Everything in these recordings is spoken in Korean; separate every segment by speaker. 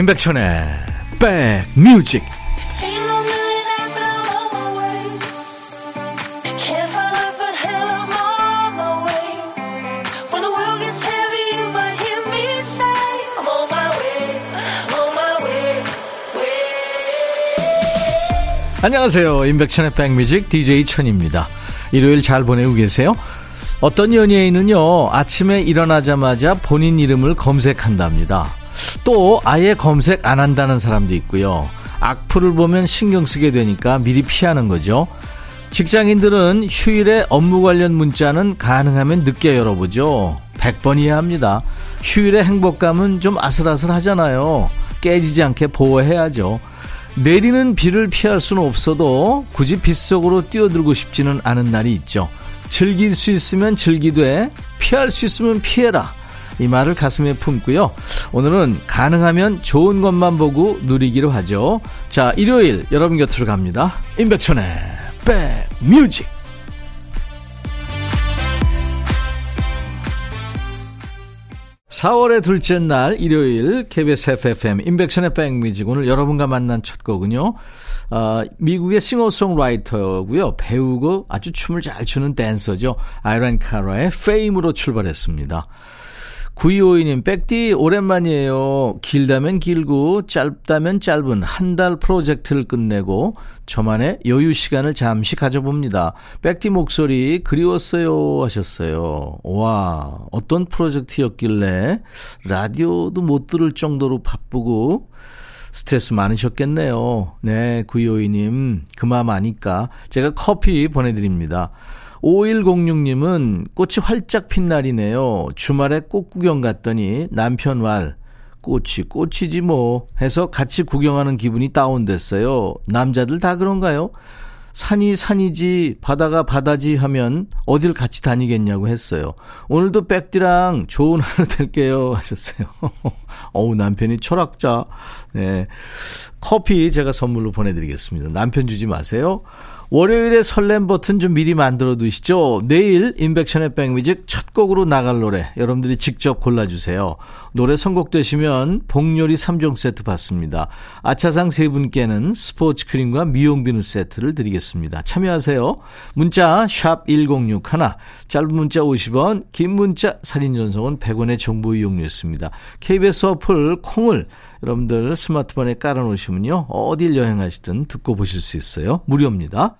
Speaker 1: 임백천의 백뮤직. 안녕하세요. 임백천의 백뮤직 DJ 천입니다. 일요일 잘 보내고 계세요? 어떤 연예인은요 아침에 일어나자마자 본인 이름을 검색한답니다 또 아예 검색 안 한다는 사람도 있고요. 악플을 보면 신경 쓰게 되니까 미리 피하는 거죠. 직장인들은 휴일에 업무 관련 문자는 가능하면 늦게 열어보죠. 100번 이해합니다. 휴일의 행복감은 좀 아슬아슬 하잖아요. 깨지지 않게 보호해야죠. 내리는 비를 피할 수는 없어도 굳이 빗속으로 뛰어들고 싶지는 않은 날이 있죠. 즐길 수 있으면 즐기되 피할 수 있으면 피해라. 이 말을 가슴에 품고요. 오늘은 가능하면 좋은 것만 보고 누리기로 하죠. 자, 일요일 여러분 곁으로 갑니다. 임백천의 백뮤직. 4월의 둘째 날 일요일 KBS FFM 인백션의 백뮤직 오늘 여러분과 만난 첫 곡은요. 어, 미국의 싱어송라이터고요. 배우고 아주 춤을 잘 추는 댄서죠. 아이런 카라의 페임으로 출발했습니다. 9252님, 백디 오랜만이에요. 길다면 길고 짧다면 짧은 한 달 프로젝트를 끝내고 저만의 여유 시간을 잠시 가져봅니다. 백디 목소리 그리웠어요 하셨어요. 와, 어떤 프로젝트였길래 라디오도 못 들을 정도로 바쁘고 스트레스 많으셨겠네요. 네, 9252님, 그 마음 아니까 제가 커피 보내드립니다. 5106님은 꽃이 활짝 핀 날이네요. 주말에 꽃 구경 갔더니 남편 말, 꽃이 꽃이지 뭐 해서 같이 구경하는 기분이 다운됐어요. 남자들 다 그런가요? 산이 산이지 바다가 바다지 하면 어딜 같이 다니겠냐고 했어요. 오늘도 백디랑 좋은 하루 될게요 하셨어요. 어우 남편이 철학자. 네. 커피 제가 선물로 보내드리겠습니다. 남편 주지 마세요. 월요일에 설렘 버튼 좀 미리 만들어 두시죠. 내일 인백션의 백뮤직 첫 곡으로 나갈 노래 여러분들이 직접 골라주세요. 노래 선곡되시면 복요리 3종 세트 받습니다. 아차상 세 분께는 스포츠 크림과 미용 비누 세트를 드리겠습니다. 참여하세요. 문자 1061, 짧은 문자 50원, 긴 문자 사진 전송은 100원의 정보 이용료였습니다. KBS 어플 콩을 여러분들 스마트폰에 깔아놓으시면요. 어딜 여행하시든 듣고 보실 수 있어요. 무료입니다.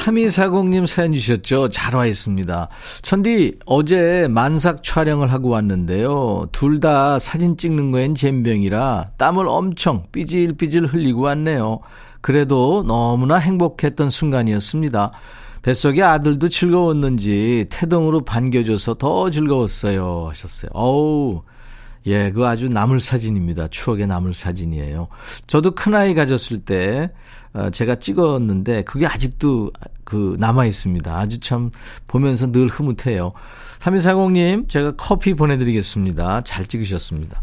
Speaker 1: 3240님 사연 주셨죠? 잘 와 있습니다. 천디, 어제 만삭 촬영을 하고 왔는데요. 둘 다 사진 찍는 거엔 잼병이라 땀을 엄청 삐질삐질 흘리고 왔네요. 그래도 너무나 행복했던 순간이었습니다. 뱃속의 아들도 즐거웠는지 태동으로 반겨줘서 더 즐거웠어요. 하셨어요. 어우, 예, 그 아주 남을 사진입니다. 추억의 남을 사진이에요. 저도 큰아이 가졌을 때, 어, 제가 찍었는데, 그게 아직도 그 남아 있습니다. 아주 참 보면서 늘 흐뭇해요. 3240님, 제가 커피 보내드리겠습니다. 잘 찍으셨습니다.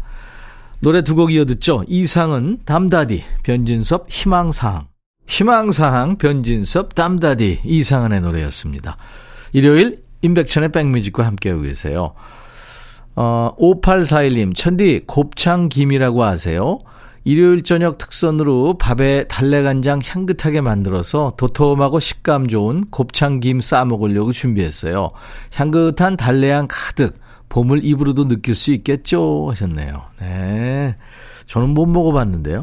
Speaker 1: 노래 두 곡 이어 듣죠. 이상은 담다디, 변진섭, 희망사항. 희망사항, 변진섭, 담다디, 이상은의 노래였습니다. 일요일, 임백천의 백뮤직과 함께하고 계세요. 어, 5841님, 천디, 곱창김이라고 아세요? 일요일 저녁 특선으로 밥에 달래간장 향긋하게 만들어서 도톰하고 식감 좋은 곱창김 싸 먹으려고 준비했어요. 향긋한 달래향 가득, 봄을 입으로도 느낄 수 있겠죠? 하셨네요. 네. 저는 못 먹어봤는데요.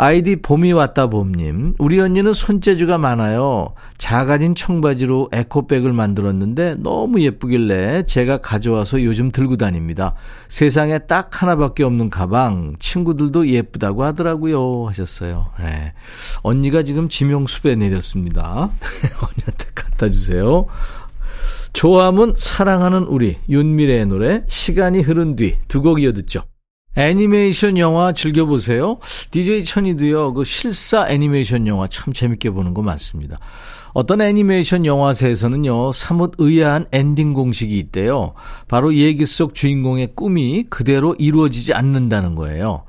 Speaker 1: 아이디 봄이 왔다 봄님. 우리 언니는 손재주가 많아요. 작아진 청바지로 에코백을 만들었는데 너무 예쁘길래 제가 가져와서 요즘 들고 다닙니다. 세상에 딱 하나밖에 없는 가방. 친구들도 예쁘다고 하더라고요. 하셨어요. 네. 언니가 지금 지명수배 내렸습니다. 언니한테 갖다 주세요. 좋아하면 사랑하는 우리 윤미래의 노래 시간이 흐른 뒤 두 곡 이어 듣죠. 애니메이션 영화 즐겨보세요. DJ 천이도요, 그 실사 애니메이션 영화 참 재밌게 보는 거 많습니다. 어떤 애니메이션 영화사에서는요, 사뭇 의아한 엔딩 공식이 있대요. 바로 얘기 속 주인공의 꿈이 그대로 이루어지지 않는다는 거예요.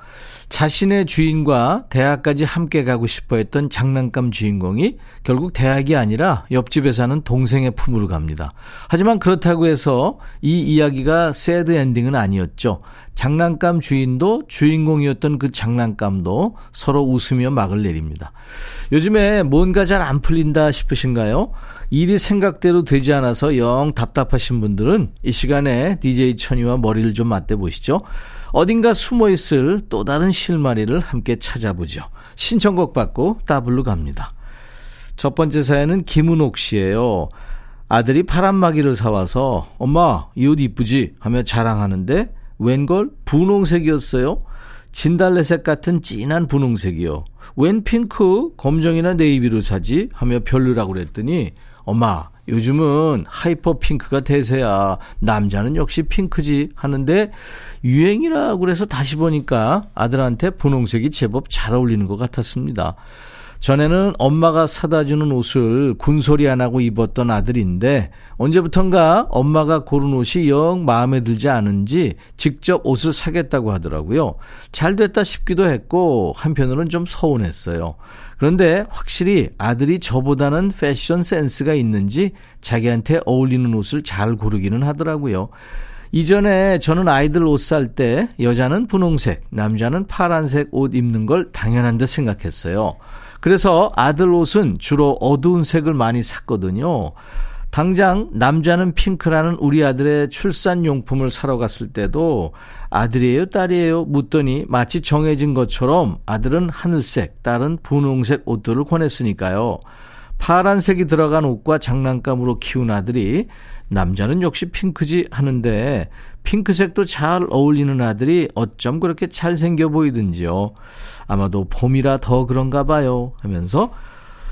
Speaker 1: 자신의 주인과 대학까지 함께 가고 싶어 했던 장난감 주인공이 결국 대학이 아니라 옆집에 사는 동생의 품으로 갑니다. 하지만 그렇다고 해서 이 이야기가 새드 엔딩은 아니었죠. 장난감 주인도 주인공이었던 그 장난감도 서로 웃으며 막을 내립니다. 요즘에 뭔가 잘 안 풀린다 싶으신가요? 일이 생각대로 되지 않아서 영 답답하신 분들은 이 시간에 DJ 천이와 머리를 좀 맞대보시죠. 어딘가 숨어 있을 또 다른 실마리를 함께 찾아보죠. 신청곡 받고 따블로 갑니다. 첫 번째 사연은 김은옥 씨예요. 아들이 파란마기를 사와서 엄마 이 옷 이쁘지 하며 자랑하는데 웬걸 분홍색이었어요. 진달래색 같은 진한 분홍색이요. 웬 핑크 검정이나 네이비로 사지 하며 별로라고 그랬더니 엄마 요즘은 hyper 핑크가 대세야. 남자는 역시 핑크지 하는데 유행이라고 그래서 다시 보니까 아들한테 분홍색이 제법 잘 어울리는 것 같았습니다. 전에는 엄마가 사다 주는 옷을 군소리 안 하고 입었던 아들인데 언제부턴가 엄마가 고른 옷이 영 마음에 들지 않은지 직접 옷을 사겠다고 하더라고요. 잘 됐다 싶기도 했고 한편으로는 좀 서운했어요. 그런데 확실히 아들이 저보다는 패션 센스가 있는지 자기한테 어울리는 옷을 잘 고르기는 하더라고요. 이전에 저는 아이들 옷 살 때 여자는 분홍색, 남자는 파란색 옷 입는 걸 당연한 듯 생각했어요. 그래서 아들 옷은 주로 어두운 색을 많이 샀거든요. 당장 남자는 핑크라는 우리 아들의 출산 용품을 사러 갔을 때도 아들이에요, 딸이에요? 묻더니 마치 정해진 것처럼 아들은 하늘색, 딸은 분홍색 옷들을 권했으니까요. 파란색이 들어간 옷과 장난감으로 키운 아들이 남자는 역시 핑크지 하는데 핑크색도 잘 어울리는 아들이 어쩜 그렇게 잘생겨 보이든지요. 아마도 봄이라 더 그런가 봐요 하면서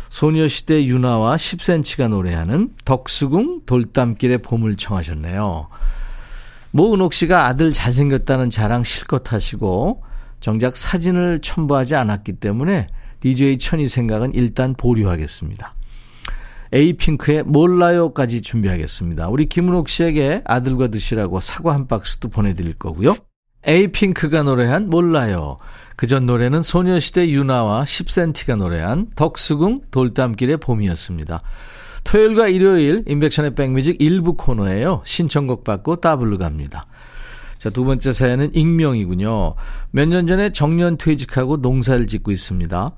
Speaker 1: 소녀시대 유나와 10cm가 노래하는 덕수궁 돌담길의 봄을 청하셨네요. 모은옥 씨가 아들 잘생겼다는 자랑 실컷 하시고 정작 사진을 첨부하지 않았기 때문에 DJ 천이 생각은 일단 보류하겠습니다. 에이핑크의 몰라요까지 준비하겠습니다. 우리 김은옥 씨에게 아들과 드시라고 사과 한 박스도 보내드릴 거고요. 에이핑크가 노래한 몰라요. 그 전 노래는 소녀시대 유나와 10cm가 노래한 덕수궁 돌담길의 봄이었습니다. 토요일과 일요일 인백션의 백뮤직 일부 코너예요. 신청곡 받고 따블로 갑니다. 자, 두 번째 사연은 익명이군요. 몇 년 전에 정년 퇴직하고 농사를 짓고 있습니다.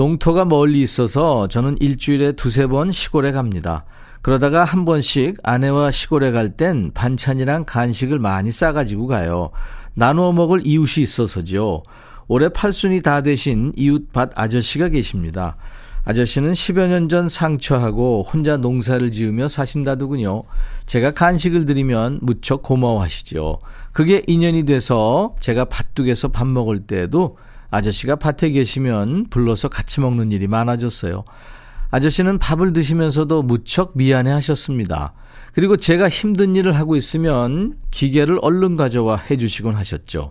Speaker 1: 농토가 멀리 있어서 저는 일주일에 두세 번 시골에 갑니다. 그러다가 한 번씩 아내와 시골에 갈 땐 반찬이랑 간식을 많이 싸가지고 가요. 나누어 먹을 이웃이 있어서죠. 올해 팔순이 다 되신 이웃밭 아저씨가 계십니다. 아저씨는 10여 년 전 상처하고 혼자 농사를 지으며 사신다더군요. 제가 간식을 드리면 무척 고마워하시죠. 그게 인연이 돼서 제가 밭둑에서 밥 먹을 때에도 아저씨가 밭에 계시면 불러서 같이 먹는 일이 많아졌어요. 아저씨는 밥을 드시면서도 무척 미안해 하셨습니다. 그리고 제가 힘든 일을 하고 있으면 기계를 얼른 가져와 해주시곤 하셨죠.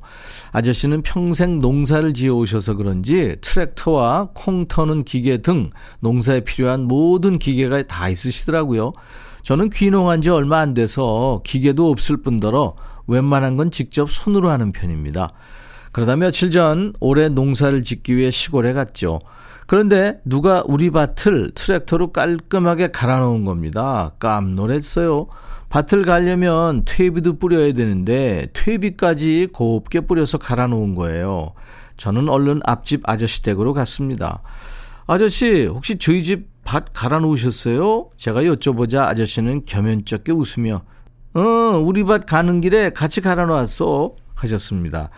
Speaker 1: 아저씨는 평생 농사를 지어 오셔서 그런지 트랙터와 콩 터는 기계 등 농사에 필요한 모든 기계가 다 있으시더라고요. 저는 귀농한 지 얼마 안 돼서 기계도 없을 뿐더러 웬만한 건 직접 손으로 하는 편입니다. 그러다 며칠 전 올해 농사를 짓기 위해 시골에 갔죠. 그런데 누가 우리 밭을 트랙터로 깔끔하게 갈아 놓은 겁니다. 깜놀했어요. 밭을 갈려면 퇴비도 뿌려야 되는데 퇴비까지 곱게 뿌려서 갈아 놓은 거예요. 저는 얼른 앞집 아저씨 댁으로 갔습니다. 아저씨, 혹시 저희 집 밭 갈아 놓으셨어요? 제가 여쭤보자 아저씨는 겸연쩍게 웃으며, 어, 우리 밭 가는 길에 같이 갈아 놓았어. 하셨습니다.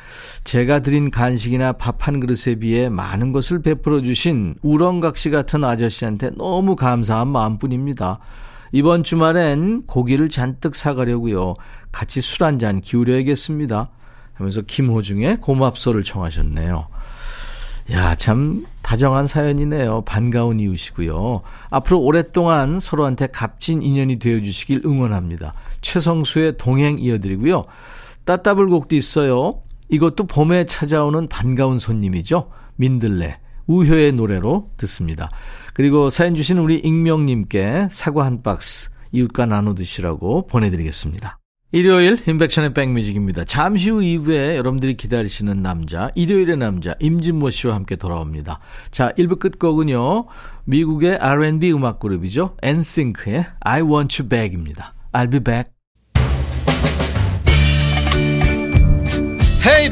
Speaker 1: 제가 드린 간식이나 밥 한 그릇에 비해 많은 것을 베풀어 주신 우렁각시 같은 아저씨한테 너무 감사한 마음뿐입니다. 이번 주말엔 고기를 잔뜩 사가려고요. 같이 술 한 잔 기울여야겠습니다. 하면서 김호중의 고맙소를 청하셨네요. 야, 참 다정한 사연이네요. 반가운 이웃이고요. 앞으로 오랫동안 서로한테 값진 인연이 되어 주시길 응원합니다. 최성수의 동행 이어드리고요. 따따블곡도 있어요. 이것도 봄에 찾아오는 반가운 손님이죠. 민들레, 우효의 노래로 듣습니다. 그리고 사연 주신 우리 익명님께 사과 한 박스 이웃과 나눠 드시라고 보내드리겠습니다. 일요일 인백션의 백뮤직입니다. 잠시 후 2부에 여러분들이 기다리시는 남자, 일요일의 남자 임진모 씨와 함께 돌아옵니다. 자, 1부 끝곡은요. 미국의 R&B 음악 그룹이죠. 엔싱크의 I Want You Back입니다. I'll be back.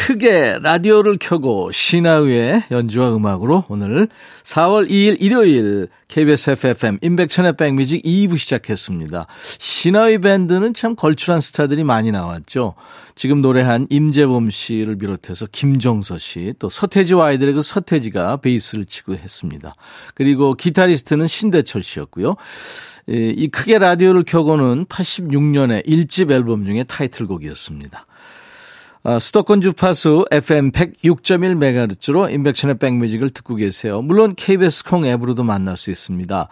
Speaker 1: 크게 라디오를 켜고 신하의 연주와 음악으로 오늘 4월 2일 일요일 KBS FFM 임백천의 백뮤직 2부 시작했습니다. 신하의 밴드는 참 걸출한 스타들이 많이 나왔죠. 지금 노래한 임재범 씨를 비롯해서 김종서 씨, 또 서태지와 아이들의 그 서태지가 베이스를 치고 했습니다. 그리고 기타리스트는 신대철 씨였고요. 이 크게 라디오를 켜고는 86년에 1집 앨범 중에 타이틀곡이었습니다. 아, 수도권 주파수 FM 106.1MHz로 인백션의 백뮤직을 듣고 계세요. 물론 KBS 콩 앱으로도 만날 수 있습니다.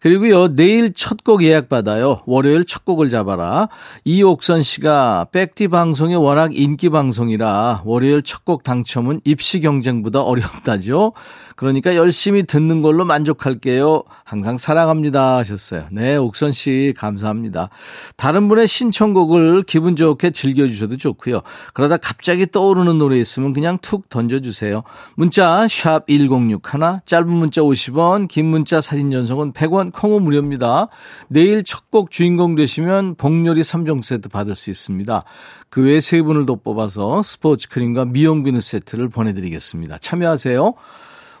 Speaker 1: 그리고요, 내일 첫 곡 예약받아요. 월요일 첫 곡을 잡아라. 이옥선 씨가 백디 방송이 워낙 인기 방송이라 월요일 첫 곡 당첨은 입시 경쟁보다 어렵다죠. 그러니까 열심히 듣는 걸로 만족할게요. 항상 사랑합니다 하셨어요. 네, 옥선 씨 감사합니다. 다른 분의 신청곡을 기분 좋게 즐겨 주셔도 좋고요. 그러다 갑자기 떠오르는 노래 있으면 그냥 툭 던져 주세요. 문자 샵 1061, 짧은 문자 50원, 긴 문자 사진 전송은 100원, 콩은 무료입니다. 내일 첫 곡 주인공 되시면 복요리 3종 세트 받을 수 있습니다. 그 외에 세 분을 더 뽑아서 스포츠 크림과 미용 비누 세트를 보내 드리겠습니다. 참여하세요.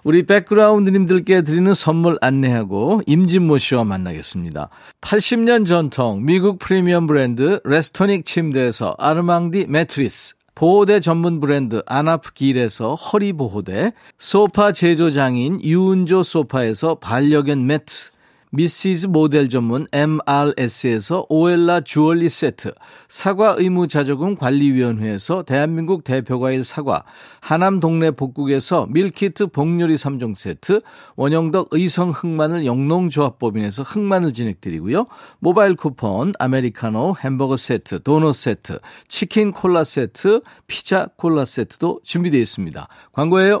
Speaker 1: 우리 백그라운드님들께 드리는 선물 안내하고 임진모 씨와 만나겠습니다. 80년 전통 미국 프리미엄 브랜드 레스토닉 침대에서 아르망디 매트리스 보호대 전문 브랜드 아나프길에서 허리보호대 소파 제조장인 유운조 소파에서 반려견 매트 미시즈 모델 전문 MRS에서 오엘라 주얼리 세트, 사과 의무 자조금 관리위원회에서 대한민국 대표과일 사과, 하남 동네 복국에서 밀키트 복요리 3종 세트, 원형덕 의성 흑마늘 영농조합법인에서 흑마늘 진행드리고요. 모바일 쿠폰, 아메리카노, 햄버거 세트, 도넛 세트, 치킨 콜라 세트, 피자 콜라 세트도 준비되어 있습니다. 광고예요.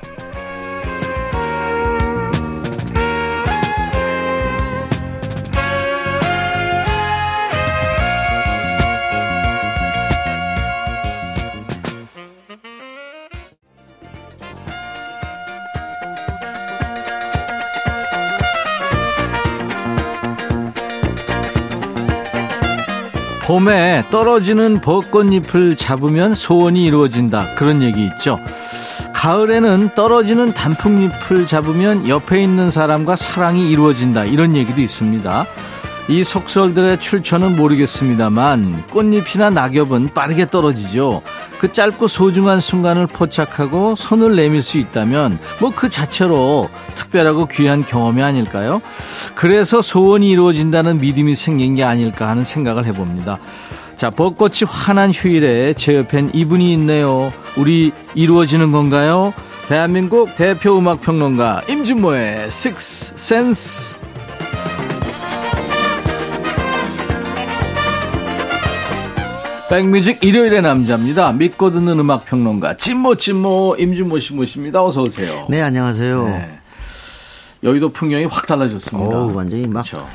Speaker 1: 봄에 떨어지는 벚꽃잎을 잡으면 소원이 이루어진다. 그런 얘기 있죠. 가을에는 떨어지는 단풍잎을 잡으면 옆에 있는 사람과 사랑이 이루어진다. 이런 얘기도 있습니다. 이 속설들의 출처는 모르겠습니다만 꽃잎이나 낙엽은 빠르게 떨어지죠. 그 짧고 소중한 순간을 포착하고 손을 내밀 수 있다면 뭐 그 자체로 특별하고 귀한 경험이 아닐까요? 그래서 소원이 이루어진다는 믿음이 생긴 게 아닐까 하는 생각을 해봅니다. 자, 벚꽃이 환한 휴일에 제 옆엔 이분이 있네요. 우리 이루어지는 건가요? 대한민국 대표 음악평론가 임진모의 Six Sense. 백뮤직 일요일의 남자입니다. 믿고 듣는 음악 평론가 진모 진모 임준모 씨 모십니다. 어서 오세요.
Speaker 2: 네, 안녕하세요.
Speaker 1: 네. 여의도 풍경이 확 달라졌습니다.
Speaker 2: 오, 완전히 막
Speaker 1: 그렇죠.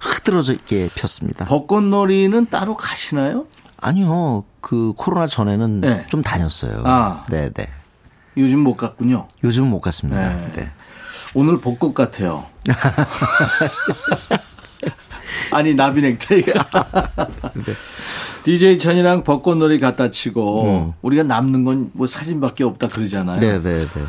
Speaker 2: 흐드러져 있게 폈습니다.
Speaker 1: 벚꽃놀이는 따로 가시나요?
Speaker 2: 아니요, 그 코로나 전에는
Speaker 1: 네.
Speaker 2: 좀 다녔어요.
Speaker 1: 아.
Speaker 2: 네, 네.
Speaker 1: 요즘 못 갔군요.
Speaker 2: 요즘은 못 갔습니다.
Speaker 1: 네.
Speaker 2: 네.
Speaker 1: 오늘 벚꽃 같아요. 아니 나비 넥타이가. DJ 천이랑 벚꽃놀이 갖다 치고 우리가 남는 건 뭐 사진밖에 없다 그러잖아요.
Speaker 2: 음. 네, 네, 네.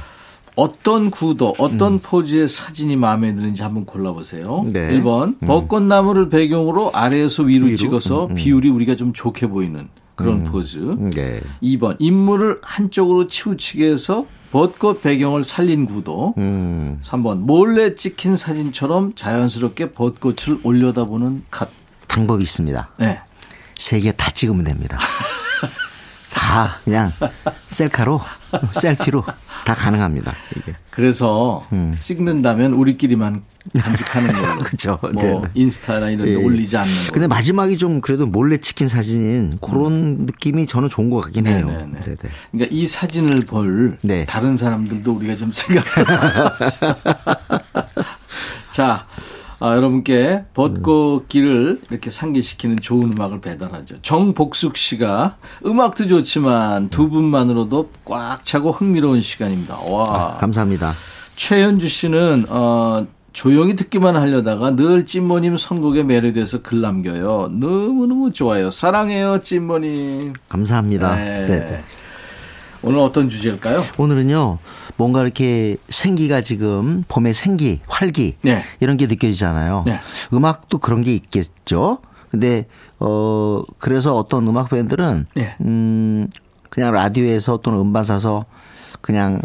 Speaker 1: 어떤 구도, 어떤 포즈의 사진이 마음에 드는지 한번 골라보세요.
Speaker 2: 네.
Speaker 1: 1번, 벚꽃나무를 배경으로 아래에서 위로, 찍어서 비율이 우리가 좀 좋게 보이는 그런 포즈.
Speaker 2: 네.
Speaker 1: 2번, 인물을 한쪽으로 치우치게 해서 벚꽃 배경을 살린 구도.
Speaker 2: 음,
Speaker 1: 3번, 몰래 찍힌 사진처럼 자연스럽게 벚꽃을 올려다보는 컷.
Speaker 2: 방법이 있습니다.
Speaker 1: 네.
Speaker 2: 세 개 다 찍으면 됩니다. 다 그냥 셀카로, 셀피로 다 가능합니다. 이게.
Speaker 1: 그래서 찍는다면 우리끼리만 간직하는 걸로.
Speaker 2: 음. 그쵸.
Speaker 1: 뭐
Speaker 2: 네, 네.
Speaker 1: 인스타나 이런 데
Speaker 2: 예.
Speaker 1: 올리지 않는 거.
Speaker 2: 근데 마지막이 좀 그래도 몰래 찍힌 사진인 그런 느낌이 저는 좋은 것 같긴 해요.
Speaker 1: 음. 네네네.
Speaker 2: 네, 네.
Speaker 1: 그러니까 이 사진을 볼
Speaker 2: 네.
Speaker 1: 다른 사람들도 우리가 좀 생각해 봅시다. 자, 아, 여러분께 벚꽃길을 이렇게 상기시키는 좋은 음악을 배달하죠. 정복숙 씨가 음악도 좋지만 두 분만으로도 꽉 차고 흥미로운 시간입니다. 와.
Speaker 2: 아, 감사합니다.
Speaker 1: 최현주 씨는 어 조용히 듣기만 하려다가 늘 찐모님 선곡에 매료돼서 글 남겨요. 너무너무 좋아요. 사랑해요, 찐모님.
Speaker 2: 감사합니다.
Speaker 1: 네.
Speaker 2: 네, 네.
Speaker 1: 오늘 어떤 주제일까요?
Speaker 2: 오늘은요, 뭔가 이렇게 생기가 지금 봄의 생기, 활기
Speaker 1: 네.
Speaker 2: 이런 게 느껴지잖아요.
Speaker 1: 네.
Speaker 2: 음악도 그런 게 있겠죠. 근데 어 그래서 어떤 음악 밴드는
Speaker 1: 네.
Speaker 2: 음 그냥 라디오에서 또는 음반 사서 그냥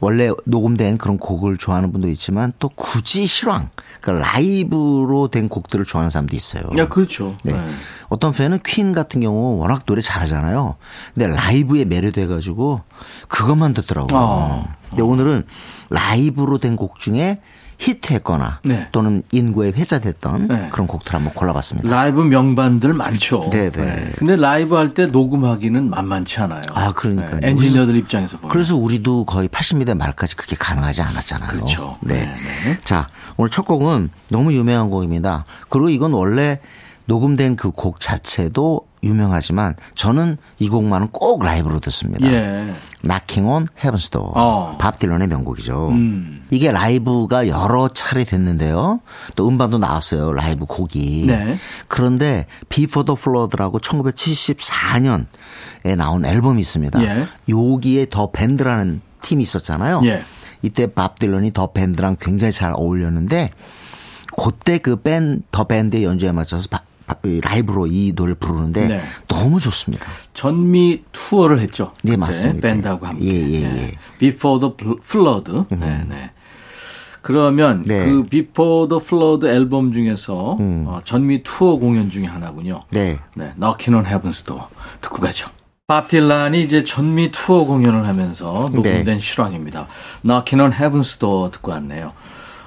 Speaker 2: 원래 녹음된 그런 곡을 좋아하는 분도 있지만 또 굳이 실황, 그러니까 라이브로 된 곡들을 좋아하는 사람도 있어요.
Speaker 1: 야, 그렇죠.
Speaker 2: 네.
Speaker 1: 네.
Speaker 2: 어떤 팬은 퀸 같은 경우 워낙 노래 잘하잖아요. 근데 라이브에 매료돼가지고 그것만 듣더라고요.
Speaker 1: 아.
Speaker 2: 근데 오늘은 라이브로 된 곡 중에 히트했거나
Speaker 1: 네.
Speaker 2: 또는 인구에 회자됐던
Speaker 1: 네.
Speaker 2: 그런 곡들 한번 골라봤습니다.
Speaker 1: 라이브 명반들 많죠.
Speaker 2: 네, 네.
Speaker 1: 근데 라이브 할 때 녹음하기는 만만치 않아요.
Speaker 2: 아, 그러니까요.
Speaker 1: 네, 엔지니어들 입장에서 보면.
Speaker 2: 그래서 우리도 거의 80년대 말까지 그게 가능하지 않았잖아요.
Speaker 1: 그렇죠.
Speaker 2: 네.
Speaker 1: 네, 네.
Speaker 2: 자, 오늘 첫 곡은 너무 유명한 곡입니다. 그리고 이건 원래 녹음된 그 곡 자체도 유명하지만 저는 이 곡만은 꼭 라이브로 듣습니다.
Speaker 1: 예.
Speaker 2: Knocking on Heaven's Door.
Speaker 1: 어.
Speaker 2: 밥 딜런의 명곡이죠.
Speaker 1: 음.
Speaker 2: 이게 라이브가 여러 차례 됐는데요. 또 음반도 나왔어요. 라이브 곡이.
Speaker 1: 네.
Speaker 2: 그런데 Before the Flood라고 1974년에 나온 앨범이 있습니다.
Speaker 1: 예.
Speaker 2: 여기에 더 밴드라는 팀이 있었잖아요.
Speaker 1: 예.
Speaker 2: 이때 밥 딜런이 더 밴드랑 굉장히 잘 어울렸는데 그때 그 밴, 더 밴드의 연주에 맞춰서 라이브로 이 노래를 부르는데
Speaker 1: 네.
Speaker 2: 너무 좋습니다.
Speaker 1: 전미 투어를 했죠.
Speaker 2: 네, 맞습니다.
Speaker 1: 밴드하고 함께.
Speaker 2: 예, 예, 예.
Speaker 1: Before the Flood. 네, 네. 그러면
Speaker 2: 네.
Speaker 1: 그 Before the Flood 앨범 중에서 어, 전미 투어 공연 중에 하나군요.
Speaker 2: 네.
Speaker 1: 네, Knocking on Heaven's Door 듣고 가죠. 밥 딜란이 이제 전미 투어 공연을 하면서 녹음된
Speaker 2: 네.
Speaker 1: 실황입니다. Knocking on Heaven's Door 듣고 왔네요.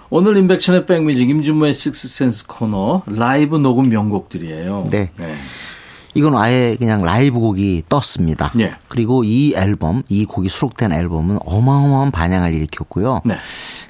Speaker 1: 오늘 인백션의 백뮤직 임준모의 식스센스 코너 라이브 녹음 명곡들이에요.
Speaker 2: 네. 이건 아예 그냥 라이브 곡이 떴습니다.
Speaker 1: 예.
Speaker 2: 그리고 이 앨범, 이 곡이 수록된 앨범은 어마어마한 반향을 일으켰고요.
Speaker 1: 네.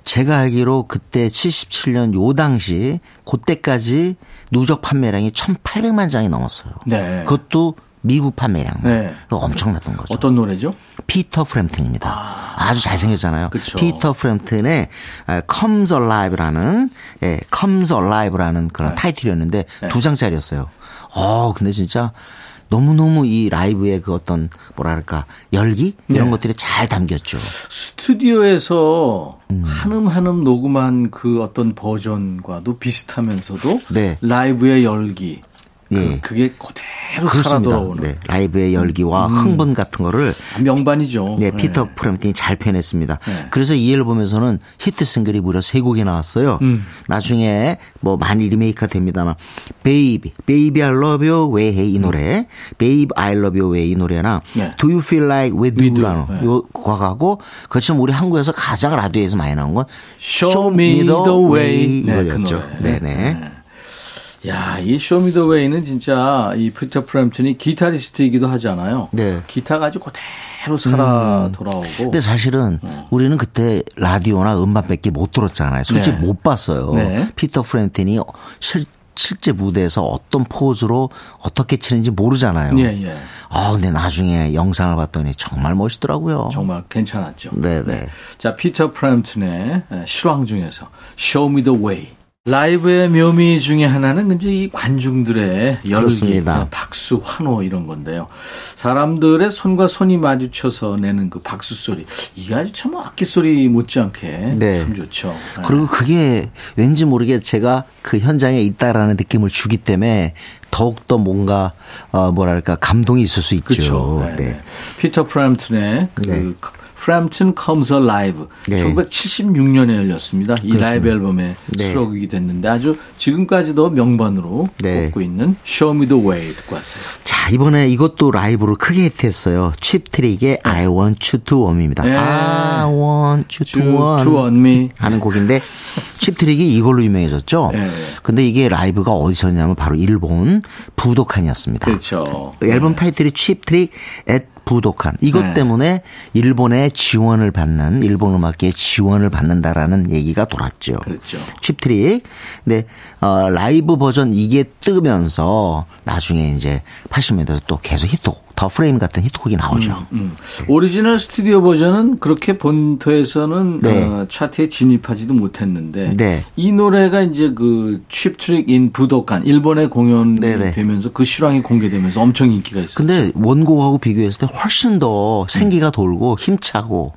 Speaker 2: 제가 알기로 그때 77년 요 당시 그때까지 누적 판매량이 1,800만 장이 넘었어요.
Speaker 1: 네.
Speaker 2: 그것도 미국 판매량.
Speaker 1: 네.
Speaker 2: 엄청났던 거죠.
Speaker 1: 어떤 노래죠?
Speaker 2: 피터 프램튼입니다. 아. 주 잘생겼잖아요.
Speaker 1: 그쵸.
Speaker 2: 피터 프램튼의 아, Comes Alive라는 예, Comes Alive라는 그런
Speaker 1: 네.
Speaker 2: 타이틀이었는데 두 장짜리였어요. 어, 근데 진짜 너무너무 이 라이브의 그 어떤 뭐랄까 열기 이런
Speaker 1: 네.
Speaker 2: 것들이 잘 담겼죠.
Speaker 1: 스튜디오에서
Speaker 2: 음.
Speaker 1: 한음 한음 녹음한 그 어떤 버전과도 비슷하면서도
Speaker 2: 네.
Speaker 1: 라이브의 열기
Speaker 2: 예.
Speaker 1: 그, 게 그대로
Speaker 2: 그렇습니다.
Speaker 1: 돌아오는
Speaker 2: 네, 라이브의 열기와 흥분 같은 거를
Speaker 1: 명반이죠.
Speaker 2: 네, 피터 프램틴이 잘 표현했습니다.
Speaker 1: 네.
Speaker 2: 그래서 이 앨범에서는 히트 싱글이 무려 세 곡이 나왔어요.
Speaker 1: 음.
Speaker 2: 나중에 뭐 많이 리메이크가 됩니다만 Baby, Baby I Love Your Way 이 노래, Baby I Love Your Way 이 노래나
Speaker 1: 네.
Speaker 2: Do You Feel Like We
Speaker 1: We Do.
Speaker 2: Do라는
Speaker 1: 네.
Speaker 2: 요 곡하고 그렇지만 우리 한국에서 가장 라디오에서 많이 나온 건
Speaker 1: Show Me the Way. 네, 그
Speaker 2: 이거였죠.
Speaker 1: 노래.
Speaker 2: 네네.
Speaker 1: 야, 이 쇼미더웨이는 진짜 이 피터 프램튼이 기타리스트이기도 하잖아요.
Speaker 2: 네.
Speaker 1: 기타가 아주 그대로 살아 돌아오고.
Speaker 2: 근데 사실은 우리는 그때 라디오나 음반밖에 못 들었잖아요. 솔직히
Speaker 1: 네.
Speaker 2: 못 봤어요.
Speaker 1: 네.
Speaker 2: 피터 프램튼이 실, 실제 무대에서 어떤 포즈로 어떻게 치는지 모르잖아요.
Speaker 1: 예, 예.
Speaker 2: 아, 근데 나중에 영상을 봤더니 정말 멋있더라고요.
Speaker 1: 정말 괜찮았죠.
Speaker 2: 네네.
Speaker 1: 자, 피터 프램튼의 실황 중에서 Show Me the Way. 라이브의 묘미 중에 하나는 이제 이 관중들의 열기. 어, 박수, 환호 이런 건데요. 사람들의 손과 손이 마주쳐서 내는 그 박수 소리. 이게 아주 참 악기 소리 못지않게
Speaker 2: 네.
Speaker 1: 참 좋죠. 네.
Speaker 2: 그리고 그게 왠지 모르게 제가 그 현장에 있다라는 느낌을 주기 때문에 더욱더 뭔가, 어, 뭐랄까, 감동이 있을 수 있죠.
Speaker 1: 그렇죠. 네, 네. 피터 프램튼의 그
Speaker 2: 네.
Speaker 1: 프램튼 Comes Alive
Speaker 2: 네.
Speaker 1: 1976년에 열렸습니다. 이 라이브 앨범에
Speaker 2: 네.
Speaker 1: 수록이 됐는데 아주 지금까지도 명반으로
Speaker 2: 네.
Speaker 1: 꼽고 있는 Show Me the Way 듣고 왔어요.
Speaker 2: 자, 이번에 이것도 라이브로 크게 히트했어요. 칩 트릭의 I want you to want me입니다.
Speaker 1: 네.
Speaker 2: I want you to
Speaker 1: To-
Speaker 2: want.
Speaker 1: to want me.
Speaker 2: 하는 곡인데 칩 트릭이 이걸로 유명해졌죠.
Speaker 1: 네.
Speaker 2: 근데 이게 라이브가 어디서냐면 바로 일본 부도칸이었습니다.
Speaker 1: 그렇죠.
Speaker 2: 앨범 타이틀이 Cheap Trick at Budokan. 이것
Speaker 1: 네.
Speaker 2: 때문에 일본의 지원을 받는 일본 음악계의 지원을 받는다라는 얘기가 돌았죠.
Speaker 1: 그렇죠.
Speaker 2: 칩트릭. 근데 어, 라이브 버전 이게 뜨면서 나중에 이제 80년대에서 또 계속 히트곡, The Flame 같은 히트곡이 나오죠.
Speaker 1: 음. 오리지널 스튜디오 버전은 그렇게 본토에서는
Speaker 2: 네.
Speaker 1: 어, 차트에 진입하지도 못했는데
Speaker 2: 네.
Speaker 1: 이 노래가 이제 그 Cheap Trick in Budokan 일본에 공연이
Speaker 2: 네네.
Speaker 1: 되면서 그 실황이 공개되면서 엄청 인기가 있어요.
Speaker 2: 근데 원곡하고 비교했을 때 훨씬 더 생기가 돌고 힘차고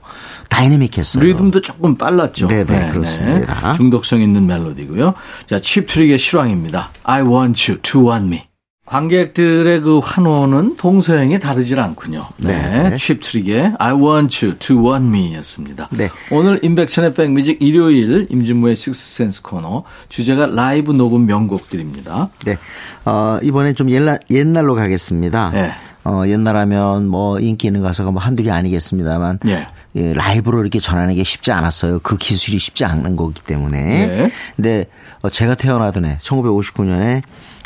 Speaker 2: 다이내믹했어요.
Speaker 1: 리듬도 조금 빨랐죠.
Speaker 2: 네네, 그렇습니다.
Speaker 1: 중독성 있는 멜로디고요. 자, 칩트릭의 실황입니다. I want you to want me. 관객들의 그 환호는 동서양이 다르질 않군요. 네.
Speaker 2: 네.
Speaker 1: 칩트릭의 I want you to want me 였습니다.
Speaker 2: 네.
Speaker 1: 오늘 임백천의 백뮤직 일요일 임진무의 식스센스 코너 주제가 라이브 녹음 명곡들입니다.
Speaker 2: 네. 어, 이번엔 좀 옛날, 옛날로 가겠습니다.
Speaker 1: 네.
Speaker 2: 어, 옛날 하면 뭐 인기 있는 가수가 뭐 한둘이 아니겠습니다만.
Speaker 1: 예.
Speaker 2: 예, 라이브로 이렇게 전하는 게 쉽지 않았어요. 그 기술이 쉽지 않은 거기 때문에.
Speaker 1: 네.
Speaker 2: 근데 어, 제가 태어나던 해 1959년에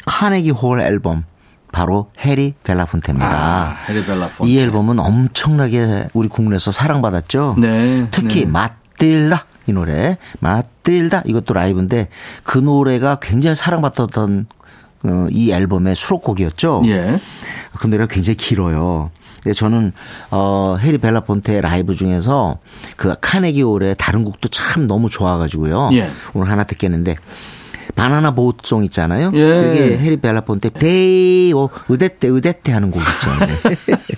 Speaker 2: 카네기 홀 앨범 바로 해리 벨라폰테입니다.
Speaker 1: 아, 해리 벨라폰테.
Speaker 2: 이 앨범은 엄청나게 우리 국내에서 사랑받았죠.
Speaker 1: 네,
Speaker 2: 특히
Speaker 1: 네.
Speaker 2: 마틸다 이 노래 마틸다 이것도 라이브인데 그 노래가 굉장히 사랑받았던 어, 이 앨범의 수록곡이었죠.
Speaker 1: 예.
Speaker 2: 그 노래가 굉장히 길어요. 근데 저는 어 해리 벨라폰테의 라이브 중에서 그 카네기 홀의 다른 곡도 참 너무 좋아가지고요.
Speaker 1: 예.
Speaker 2: 오늘 하나 듣겠는데 바나나 보트송 있잖아요.
Speaker 1: 예.
Speaker 2: 이게 해리 벨라폰테 Day-O 으데떼 으데떼 하는 곡 있죠.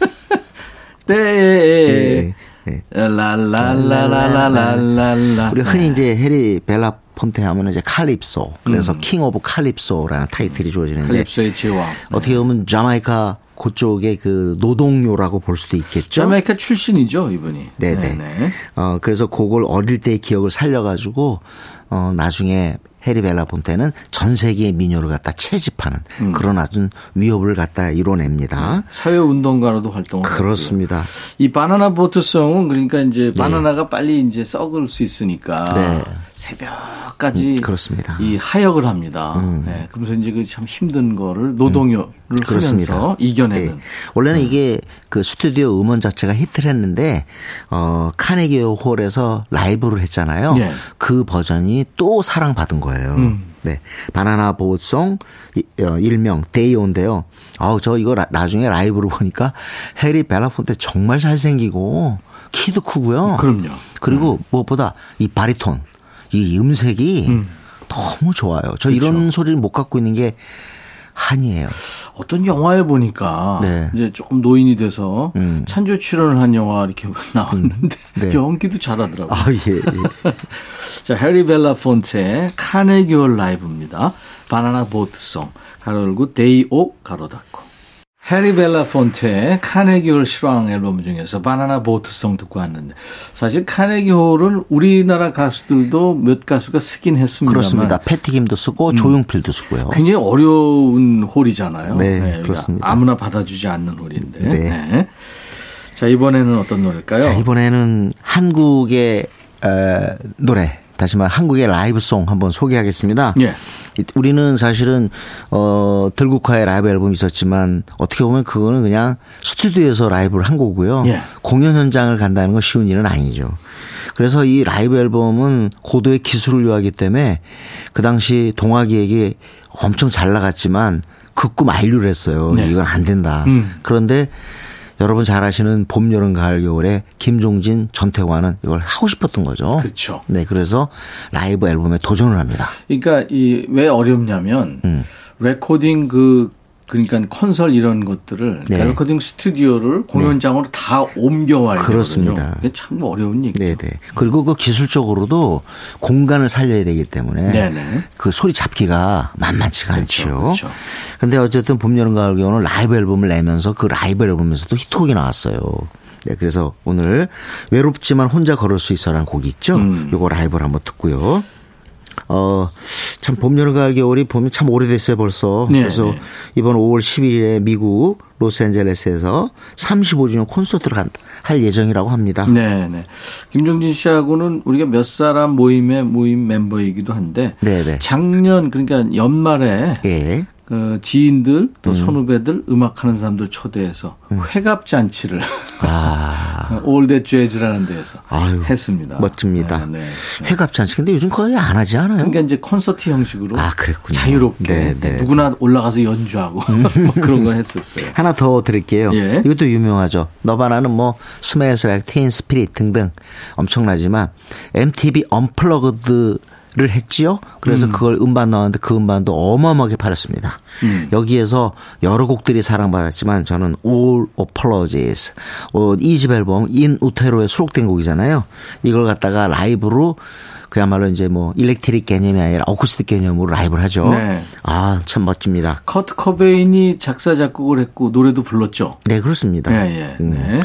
Speaker 1: 네.
Speaker 2: 네.
Speaker 1: 라라라라라라라.
Speaker 2: 우리 흔히 이제 해리 벨라 폰테 하면 이제 칼립소. 그래서 킹 오브 칼립소라는 타이틀이 주어지는데
Speaker 1: 칼립소의 제왕.
Speaker 2: 어떻게 보면 자마이카 그쪽의 그 노동요라고 볼 수도 있겠죠.
Speaker 1: 자메이카 출신이죠, 이분이.
Speaker 2: 네네.
Speaker 1: 네네.
Speaker 2: 어, 그래서 그걸 어릴 때의 기억을 살려가지고, 어, 나중에 해리 벨라폰테는 전 세계의 민요를 갖다 채집하는
Speaker 1: 음.
Speaker 2: 그런 아주 위협을 갖다 이뤄냅니다.
Speaker 1: 사회 운동가로도 활동을
Speaker 2: 그렇습니다.
Speaker 1: 했고요. 이 바나나 보트송은 그러니까 이제 바나나가 빨리 이제 썩을 수 있으니까
Speaker 2: 네.
Speaker 1: 새벽까지
Speaker 2: 음, 그렇습니다. 음.
Speaker 1: 이 하역을 합니다. 네. 그러면서 이제 그 참 힘든 거를 노동요를
Speaker 2: 그렇습니다.
Speaker 1: 하면서 이겨내는.
Speaker 2: 네. 원래는 이게 그 스튜디오 음원 자체가 히트를 했는데 어 카네기 홀에서 라이브를 했잖아요.
Speaker 1: 예.
Speaker 2: 그 버전이 또 사랑받은 거예요. 네. 바나나 보트송 어, 일명 Day-O인데요. 아우 저 이거 라- 나중에 라이브로 보니까 해리 벨라폰테 정말 잘생기고 키도 크고요.
Speaker 1: 그럼요.
Speaker 2: 그리고 무엇보다 이 바리톤 이 음색이 너무 좋아요. 저 이런 소리를 못 갖고 있는 게 한이에요.
Speaker 1: 어떤 영화에 보니까
Speaker 2: 네.
Speaker 1: 이제 조금 노인이 돼서
Speaker 2: 음.
Speaker 1: 찬조 출연을 한 영화 이렇게 나왔는데
Speaker 2: 네.
Speaker 1: 연기도 잘하더라고요.
Speaker 2: 아, 예, 예.
Speaker 1: 자, 해리 벨라폰테의 카네기 홀 라이브입니다. 바나나 보트송, 가로 열고 Day-O, 가로 닫고. 해리 벨라폰테의 카네기 홀 실황 앨범 중에서 바나나 보트송 듣고 왔는데 사실 카네기 홀은 우리나라 가수들도 몇 가수가 쓰긴 했습니다만
Speaker 2: 그렇습니다. 패티김도 쓰고
Speaker 1: 음.
Speaker 2: 조용필도 쓰고요.
Speaker 1: 굉장히 어려운 홀이잖아요.
Speaker 2: 네,
Speaker 1: 그러니까
Speaker 2: 그렇습니다.
Speaker 1: 아무나 받아주지 않는 홀인데.
Speaker 2: 네.
Speaker 1: 네. 자, 이번에는 어떤 노래일까요?
Speaker 2: 자, 이번에는 한국의 에, 노래 다시 말 한국의 라이브송 한번 소개하겠습니다.
Speaker 1: 예.
Speaker 2: 우리는 사실은 어 들국화의 라이브 앨범이 있었지만 어떻게 보면 그거는 그냥 스튜디오에서 라이브를 한 거고요.
Speaker 1: 예.
Speaker 2: 공연 현장을 간다는 건 쉬운 일은 아니죠. 그래서 이 라이브 앨범은 고도의 기술을 요하기 때문에 그 당시 동아기에게 엄청 잘 나갔지만 극구 만류를 했어요.
Speaker 1: 네.
Speaker 2: 이건 안 된다.
Speaker 1: 음.
Speaker 2: 그런데 여러분 잘 아시는 봄, 여름, 가을, 겨울에 김종진, 전태환은 이걸 하고 싶었던 거죠.
Speaker 1: 그렇죠.
Speaker 2: 네, 그래서 라이브 앨범에 도전을 합니다.
Speaker 1: 그러니까 이 왜 어렵냐면
Speaker 2: 음.
Speaker 1: 레코딩 그 그러니까 콘솔 이런 것들을
Speaker 2: 네.
Speaker 1: 레코딩 스튜디오를 공연장으로 다 옮겨와야
Speaker 2: 그렇습니다.
Speaker 1: 되거든요. 이게 참 어려운 얘기죠.
Speaker 2: 네, 네. 그리고 그 기술적으로도 공간을 살려야 되기 때문에
Speaker 1: 네네.
Speaker 2: 그 소리 잡기가 만만치가 않죠.
Speaker 1: 그렇죠.
Speaker 2: 근데 어쨌든 봄, 여름, 가을, 겨울은 라이브 앨범을 내면서 그 라이브 앨범에서도 히트곡이 나왔어요. 네, 그래서 오늘 외롭지만 혼자 걸을 수 있어라는 곡이 있죠.
Speaker 1: 음.
Speaker 2: 요거 라이브를 한번 듣고요. 어, 참 봄, 여름, 가을, 겨울이 보면 참 오래됐어요 벌써.
Speaker 1: 네,
Speaker 2: 그래서
Speaker 1: 네.
Speaker 2: 이번 5월 11일에 미국 로스앤젤레스에서 35주년 콘서트를 간- 할 예정이라고 합니다.
Speaker 1: 네, 네. 김종진 씨하고는 우리가 몇 사람 모임의 모임 멤버이기도 한데
Speaker 2: 네, 네.
Speaker 1: 작년 그러니까 연말에
Speaker 2: 예.
Speaker 1: 그 지인들 또 선후배들 음악하는 사람들 초대해서 회갑 잔치를
Speaker 2: 아,
Speaker 1: 올댓 재즈라는 데에서
Speaker 2: 아유,
Speaker 1: 했습니다.
Speaker 2: 멋집니다.
Speaker 1: 네, 네.
Speaker 2: 회갑 잔치. 근데 요즘 거의 안 하지 않아요?
Speaker 1: 그러니까 이제 콘서트 형식으로
Speaker 2: 아, 그랬군요.
Speaker 1: 자유롭게
Speaker 2: 네, 네.
Speaker 1: 누구나 올라가서 연주하고 뭐 그런 거 했었어요.
Speaker 2: 하나 더 드릴게요.
Speaker 1: 예.
Speaker 2: 이것도 유명하죠. 너바나는 뭐 Smells Like Teen Spirit 등등 엄청나지만 MTV Unplugged 를 했지요. 그래서 그걸 음반 나왔는데 그 음반도 어마어마하게 팔렸습니다. 여기에서 여러 곡들이 사랑받았지만 저는 All Apologies 어, 이집 앨범 In Utero에 수록된 곡이잖아요. 이걸 갖다가 라이브로 그야말로 이제 뭐 electric 개념이 아니라 어쿠스틱 개념으로 라이브를 하죠.
Speaker 1: 네.
Speaker 2: 아, 참 멋집니다.
Speaker 1: 커트 코베인이 작사 작곡을 했고 노래도 불렀죠.
Speaker 2: 네, 그렇습니다.
Speaker 1: 네, 예, 네.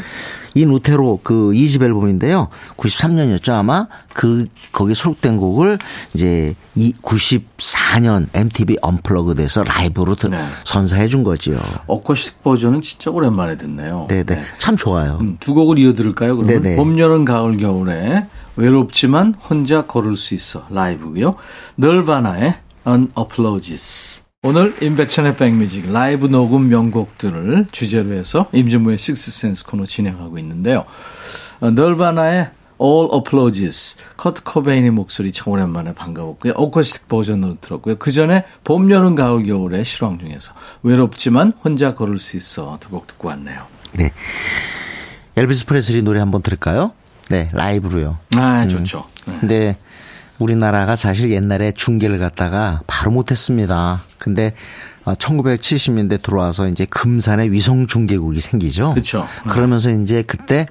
Speaker 2: In Utero 그 2집 앨범인데요. 93년이었죠, 아마. 그, 거기 수록된 곡을 이제 이 94년 MTV Unplugged에서 라이브로 드-
Speaker 1: 네.
Speaker 2: 선사해 준 거지요.
Speaker 1: 어쿠스틱 버전은 진짜 오랜만에 듣네요.
Speaker 2: 네네. 참 좋아요.
Speaker 1: 음, 두 곡을 이어 들을까요? 그러면
Speaker 2: 네네.
Speaker 1: 봄, 여름, 가을, 겨울에 외롭지만 혼자 걸을 수 있어 라이브고요. 너바나의 All Apologies. 오늘 임백천의 백뮤직 라이브 녹음 명곡들을 주제로 해서 임진모의 식스센스 코너 진행하고 있는데요. 어, 너바나의 All Apologies, 커트 코베인의 목소리 참 오랜만에 반가웠고요. 어쿠스틱 버전으로 들었고요. 그 전에 봄, 여름, 가을, 겨울의 실황 중에서 외롭지만 혼자 걸을 수 있어 두 곡 듣고 왔네요.
Speaker 2: 네. 엘비스 프레슬리 노래 한번 들을까요? 네, 라이브로요.
Speaker 1: 아, 좋죠. 네.
Speaker 2: 근데 우리나라가 사실 옛날에 중계를 갖다가 바로 못했습니다. 근데 1970년대 들어와서 이제 금산에 위성 중계국이 생기죠.
Speaker 1: 그쵸.
Speaker 2: 그러면서 이제 그때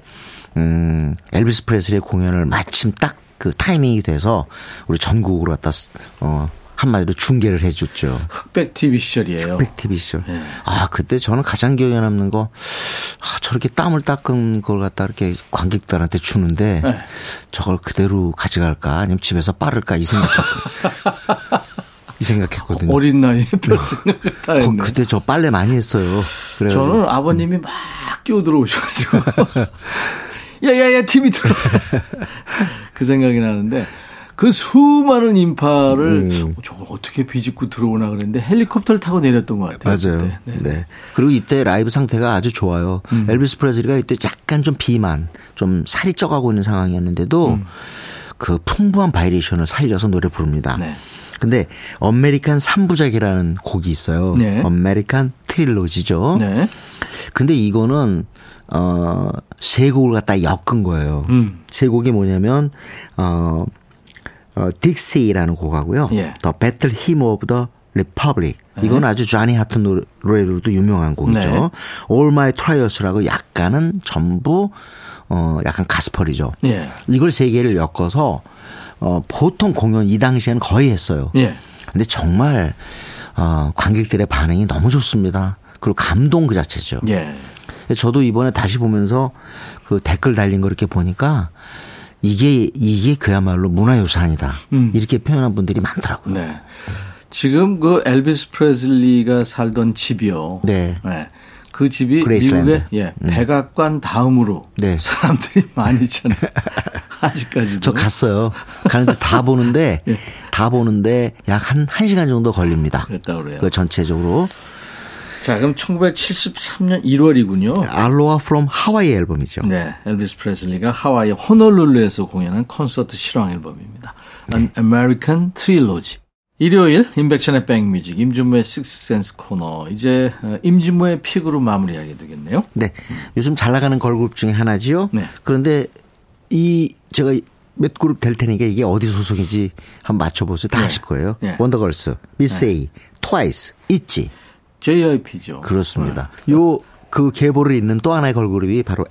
Speaker 2: 음 엘비스 프레슬리의 공연을 마침 딱 그 타이밍이 돼서 우리 전국으로 갖다 쓰- 어 한마디로 중계를 해줬죠.
Speaker 1: 흑백 TV 시절이에요.
Speaker 2: 백티비 시절.
Speaker 1: 예.
Speaker 2: 아, 그때 저는 가장 기억에 남는 거, 아, 저렇게 땀을 닦은 걸 갖다 이렇게 관객들한테 주는데,
Speaker 1: 네.
Speaker 2: 저걸 그대로 가져갈까, 아니면 집에서 빠를까, 이 생각, 이 생각했거든요.
Speaker 1: 어린 나이에 별 생각을 다
Speaker 2: 거-
Speaker 1: 했네.
Speaker 2: 그때 저 빨래 많이 했어요. 그래가지고.
Speaker 1: 저는 아버님이 막 끼어들어오셔가지고. 야야야 TV 들어. 그 생각이 나는데 그 수많은 인파를
Speaker 2: 음.
Speaker 1: 어, 저걸 어떻게 비집고 들어오나 그랬는데 헬리콥터를 타고 내렸던 것 같아요.
Speaker 2: 맞아요.
Speaker 1: 그때.
Speaker 2: 네.
Speaker 1: 네.
Speaker 2: 그리고 이때 라이브 상태가 아주 좋아요.
Speaker 1: 음.
Speaker 2: 엘비스 프레슬리가 이때 약간 좀 비만, 좀 살이 쪄가고 있는 상황이었는데도 그 풍부한 바이브레이션을 살려서 노래 부릅니다.
Speaker 1: 네.
Speaker 2: 근데 American 3부작이라는 곡이 있어요.
Speaker 1: 네.
Speaker 2: American Trilogy죠.
Speaker 1: 네.
Speaker 2: 근데 이거는 어, 세 곡을 갖다 엮은 거예요.
Speaker 1: 음.
Speaker 2: 세 곡이 뭐냐면 어, 어 Dixie라는 곡하고요.
Speaker 1: 예.
Speaker 2: The Battle Hymn of the Republic. 이건 아주 쟈니 호튼 노래- 노래로도 유명한 곡이죠.
Speaker 1: 네.
Speaker 2: All My Trials라고 약간은 전부 어 약간 가스펠이죠.
Speaker 1: 예.
Speaker 2: 이걸 세 개를 엮어서 어 보통 공연 이 당시에는 거의 했어요.
Speaker 1: 예.
Speaker 2: 근데 정말 어 관객들의 반응이 너무 좋습니다. 그리고 감동 그 자체죠.
Speaker 1: 예.
Speaker 2: 저도 이번에 다시 보면서 그 댓글 달린 거 이렇게 보니까 이게 이게 그야말로 문화유산이다.
Speaker 1: 음.
Speaker 2: 이렇게 표현한 분들이 많더라고요.
Speaker 1: 네. 지금 그 엘비스 프레슬리가 살던 집이요.
Speaker 2: 네.
Speaker 1: 그 집이
Speaker 2: 그레이스랜드. 음.
Speaker 1: 미국의 예, 백악관 다음으로
Speaker 2: 네.
Speaker 1: 사람들이 많이 있잖아요. 아직까지도.
Speaker 2: 저 갔어요. 가는데 다 보는데
Speaker 1: 예.
Speaker 2: 다 보는데 약 한 1시간 정도 걸립니다.
Speaker 1: 그랬다 그래요.
Speaker 2: 그 전체적으로
Speaker 1: 자, 그럼 1973년 1월이군요.
Speaker 2: Aloha from Hawaii 앨범이죠.
Speaker 1: 네, 엘비스 프레슬리가 하와이 호놀룰루에서 공연한 콘서트 실황 앨범입니다. An American Trilogy. 일요일 임백천의 백뮤직 임진모의 식스센스 코너 이제 어, 임진모의 pick으로 마무리하게 되겠네요.
Speaker 2: 네. 요즘 잘 나가는 걸그룹 중에 하나지요.
Speaker 1: 네.
Speaker 2: 그런데 이 제가 몇 그룹 댈 테니까 이게 어디 소속인지 한번 맞춰보세요. 다
Speaker 1: 네.
Speaker 2: 아실 거예요.
Speaker 1: 네.
Speaker 2: 원더걸스, 미쓰에이, 트와이스, 있지.
Speaker 1: JYP죠.
Speaker 2: 그렇습니다. 요그 계보를 잇는 또 하나의 걸그룹이 바로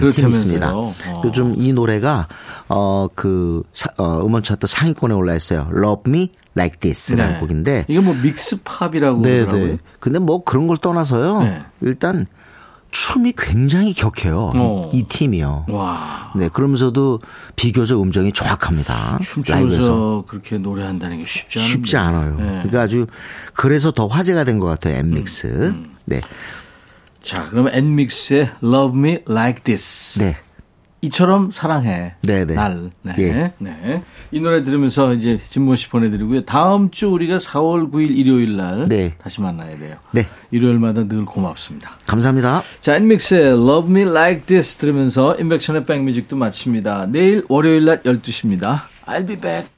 Speaker 1: 그렇다면서요.
Speaker 2: 엔믹스입니다.
Speaker 1: 어.
Speaker 2: 요즘 이 노래가 어그 어, 음원 차트 상위권에 올라 있어요. Love Me Like This라는
Speaker 1: 네.
Speaker 2: 곡인데
Speaker 1: 이게 뭐 믹스 팝이라고
Speaker 2: 네,
Speaker 1: 그러더라고요.
Speaker 2: 네. 근데 뭐 그런 걸 떠나서요.
Speaker 1: 네.
Speaker 2: 일단 춤이 굉장히 격해요.
Speaker 1: 어.
Speaker 2: 이, 이 팀이요.
Speaker 1: 와.
Speaker 2: 네, 그러면서도 비교적 음정이 정확합니다.
Speaker 1: 춤추면서 그렇게 노래한다는 게 쉽지 않은데.
Speaker 2: 쉽지 않아요.
Speaker 1: 네.
Speaker 2: 그러니까 아주 그래서 더 화제가 된 것 같아요. 엠믹스.
Speaker 1: 음,
Speaker 2: 네,
Speaker 1: 자, 그러면 엔믹스의 Love Me Like This.
Speaker 2: 네,
Speaker 1: 이처럼 사랑해.
Speaker 2: 네, 네.
Speaker 1: 날. 네.
Speaker 2: 예.
Speaker 1: 네. 이 노래 들으면서 이제 진모 씨 보내드리고요. 다음 주 우리가 4월 9일 일요일 날
Speaker 2: 네.
Speaker 1: 다시 만나야 돼요.
Speaker 2: 네.
Speaker 1: 일요일마다 늘 고맙습니다.
Speaker 2: 감사합니다.
Speaker 1: 자, 엔믹스의 Love Me Like This 들으면서 인백션의 백뮤직도 마칩니다. 내일 월요일 낮 12시입니다. I'll be back.